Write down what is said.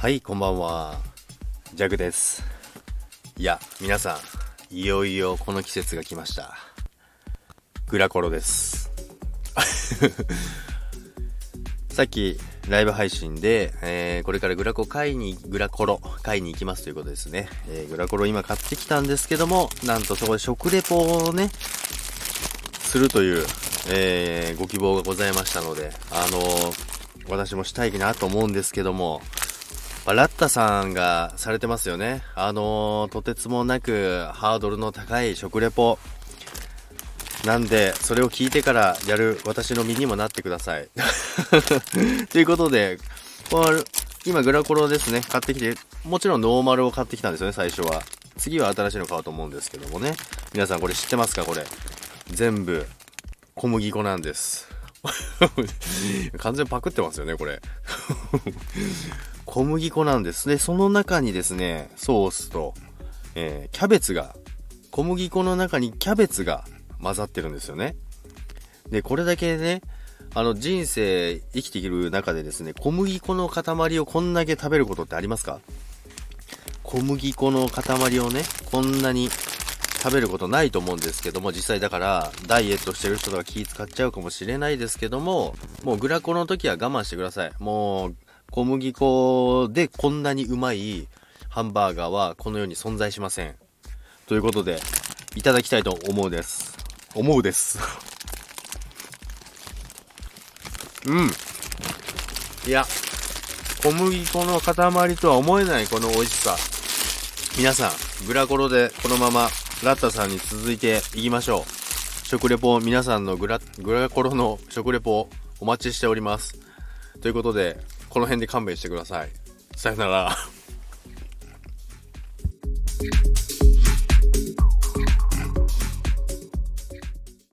はい、こんばんは。ジャグです。いや、皆さん、いよいよこの季節が来ました。グラコロです。さっき、ライブ配信で、えー、これからグラコ買いに、グラコロ買いに行きますということですね。えー、グラコロ今買ってきたんですけども、なんとそこで食レポをね、するという、えー、ご希望がございましたので、あの私もしたいなと思うんですけども、ラッタさんがされてますよね。あのーとてつもなくハードルの高い食レポ。なんで、それを聞いてからやる私の身にもなってください。ということで、この今グラコロですね、買ってきて、もちろんノーマルを買ってきたんですよね、最初は。次は新しいの買おうと思うんですけどもね。皆さんこれ知ってますかこれ。全部、小麦粉なんです。完全パクってますよね、これ。小麦粉なんです。で、その中にですね、ソースと、えーキャベツが、小麦粉の中にキャベツが混ざってるんですよね。で、これだけね、あの、人生生きている中でですね、小麦粉の塊をこんだけ食べることってありますか？小麦粉の塊をね、こんなに食べることないと思うんですけども、実際だから、ダイエットしてる人とか気使っちゃうかもしれないですけども、もうグラコの時は我慢してください。もう、小麦粉でこんなにうまいハンバーガーはこの世に存在しません。ということで、いただきたいと思うです。思うです。うん。いや、小麦粉の塊とは思えないこの美味しさ。皆さん、グラコロでこのままラッタさんに続いていきましょう。食レポ、皆さんのグラ、グラコロの食レポお待ちしております。ということで、この辺で勘弁してください。さよなら。